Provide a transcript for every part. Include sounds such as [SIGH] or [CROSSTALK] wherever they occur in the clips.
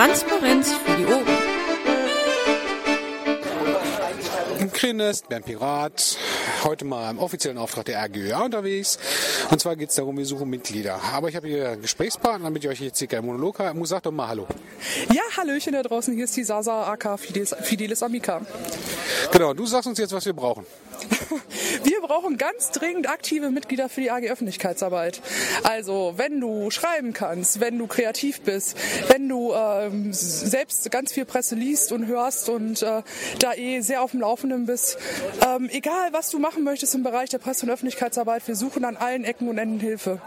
Transparenz für die Ohren. Krenest, Bernd Pirat, heute mal im offiziellen Auftrag der RGÖA unterwegs. Und zwar geht es darum, wir suchen Mitglieder. Aber ich habe hier Gesprächspartner, damit ich euch jetzt hier keinen Monolog habe. Sag doch mal Hallo. Ja, Hallöchen da draußen. Hier ist die Sasa AK Fidelis, Fidelis Amica. Genau, du sagst uns jetzt, was wir brauchen. [LAUGHS] Wir brauchen ganz dringend aktive Mitglieder für die AG Öffentlichkeitsarbeit. Also, wenn du schreiben kannst, wenn du kreativ bist, wenn du ähm, selbst ganz viel Presse liest und hörst und äh, da eh sehr auf dem Laufenden bist, ähm, egal was du machen möchtest im Bereich der Presse- und Öffentlichkeitsarbeit, wir suchen an allen Ecken und Enden Hilfe.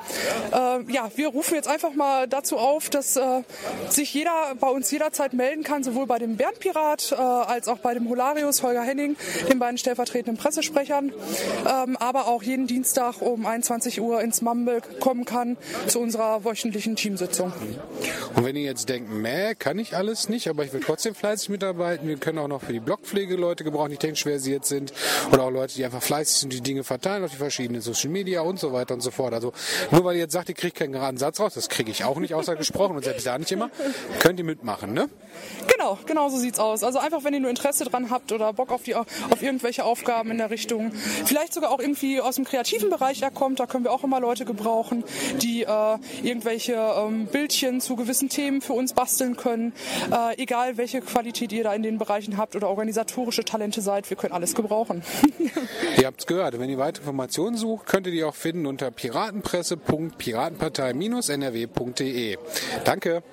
Äh, ja, wir rufen jetzt einfach mal dazu auf, dass äh, sich jeder bei uns jederzeit melden kann, sowohl bei dem Bernd Pirat äh, als auch bei dem Holarius Holger Henning, den beiden stellvertretenden Pressesprechern ähm, aber auch jeden Dienstag um 21 Uhr ins Mumble kommen kann zu unserer wöchentlichen Teamsitzung. Und wenn ihr jetzt denkt, meh, kann ich alles nicht, aber ich will trotzdem fleißig mitarbeiten, wir können auch noch für die Blogpflege Leute gebrauchen, die technisch versiert sind oder auch Leute, die einfach fleißig sind, die Dinge verteilen auf die verschiedenen Social Media und so weiter und so fort. Also nur weil ihr jetzt sagt, ihr kriegt keinen geraden Satz raus, das kriege ich auch nicht außer gesprochen und selbst da nicht immer, könnt ihr mitmachen, ne? Genau, genau so sieht's aus. Also einfach, wenn ihr nur Interesse dran habt oder Bock auf, die, auf irgendwelche Aufgaben in der Richtung, vielleicht sogar auch irgendwie aus dem kreativen Bereich er kommt. Da können wir auch immer Leute gebrauchen, die äh, irgendwelche ähm, Bildchen zu gewissen Themen für uns basteln können. Äh, egal welche Qualität ihr da in den Bereichen habt oder organisatorische Talente seid, wir können alles gebrauchen. [LAUGHS] ihr habt's gehört. Wenn ihr weitere Informationen sucht, könnt ihr die auch finden unter piratenpresse.piratenpartei-nrw.de. Danke.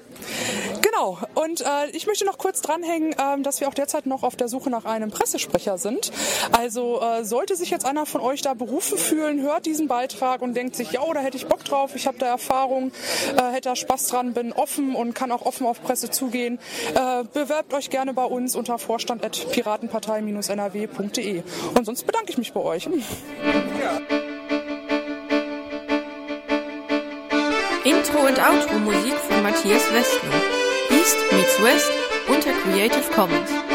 Genau. Und äh, ich möchte noch kurz dranhängen, äh, dass wir auch derzeit noch auf der Suche nach einem Pressesprecher sind. Also äh, sollte sich jetzt einer von euch da berufen fühlen, hört diesen Beitrag und denkt sich, ja, da hätte ich Bock drauf, ich habe da Erfahrung, äh, hätte da Spaß dran, bin offen und kann auch offen auf Presse zugehen. Äh, bewerbt euch gerne bei uns unter vorstand.piratenpartei-nrw.de. Und sonst bedanke ich mich bei euch. [LAUGHS] Intro und Outro Musik von Matthias Westner. East meets West unter Creative Commons.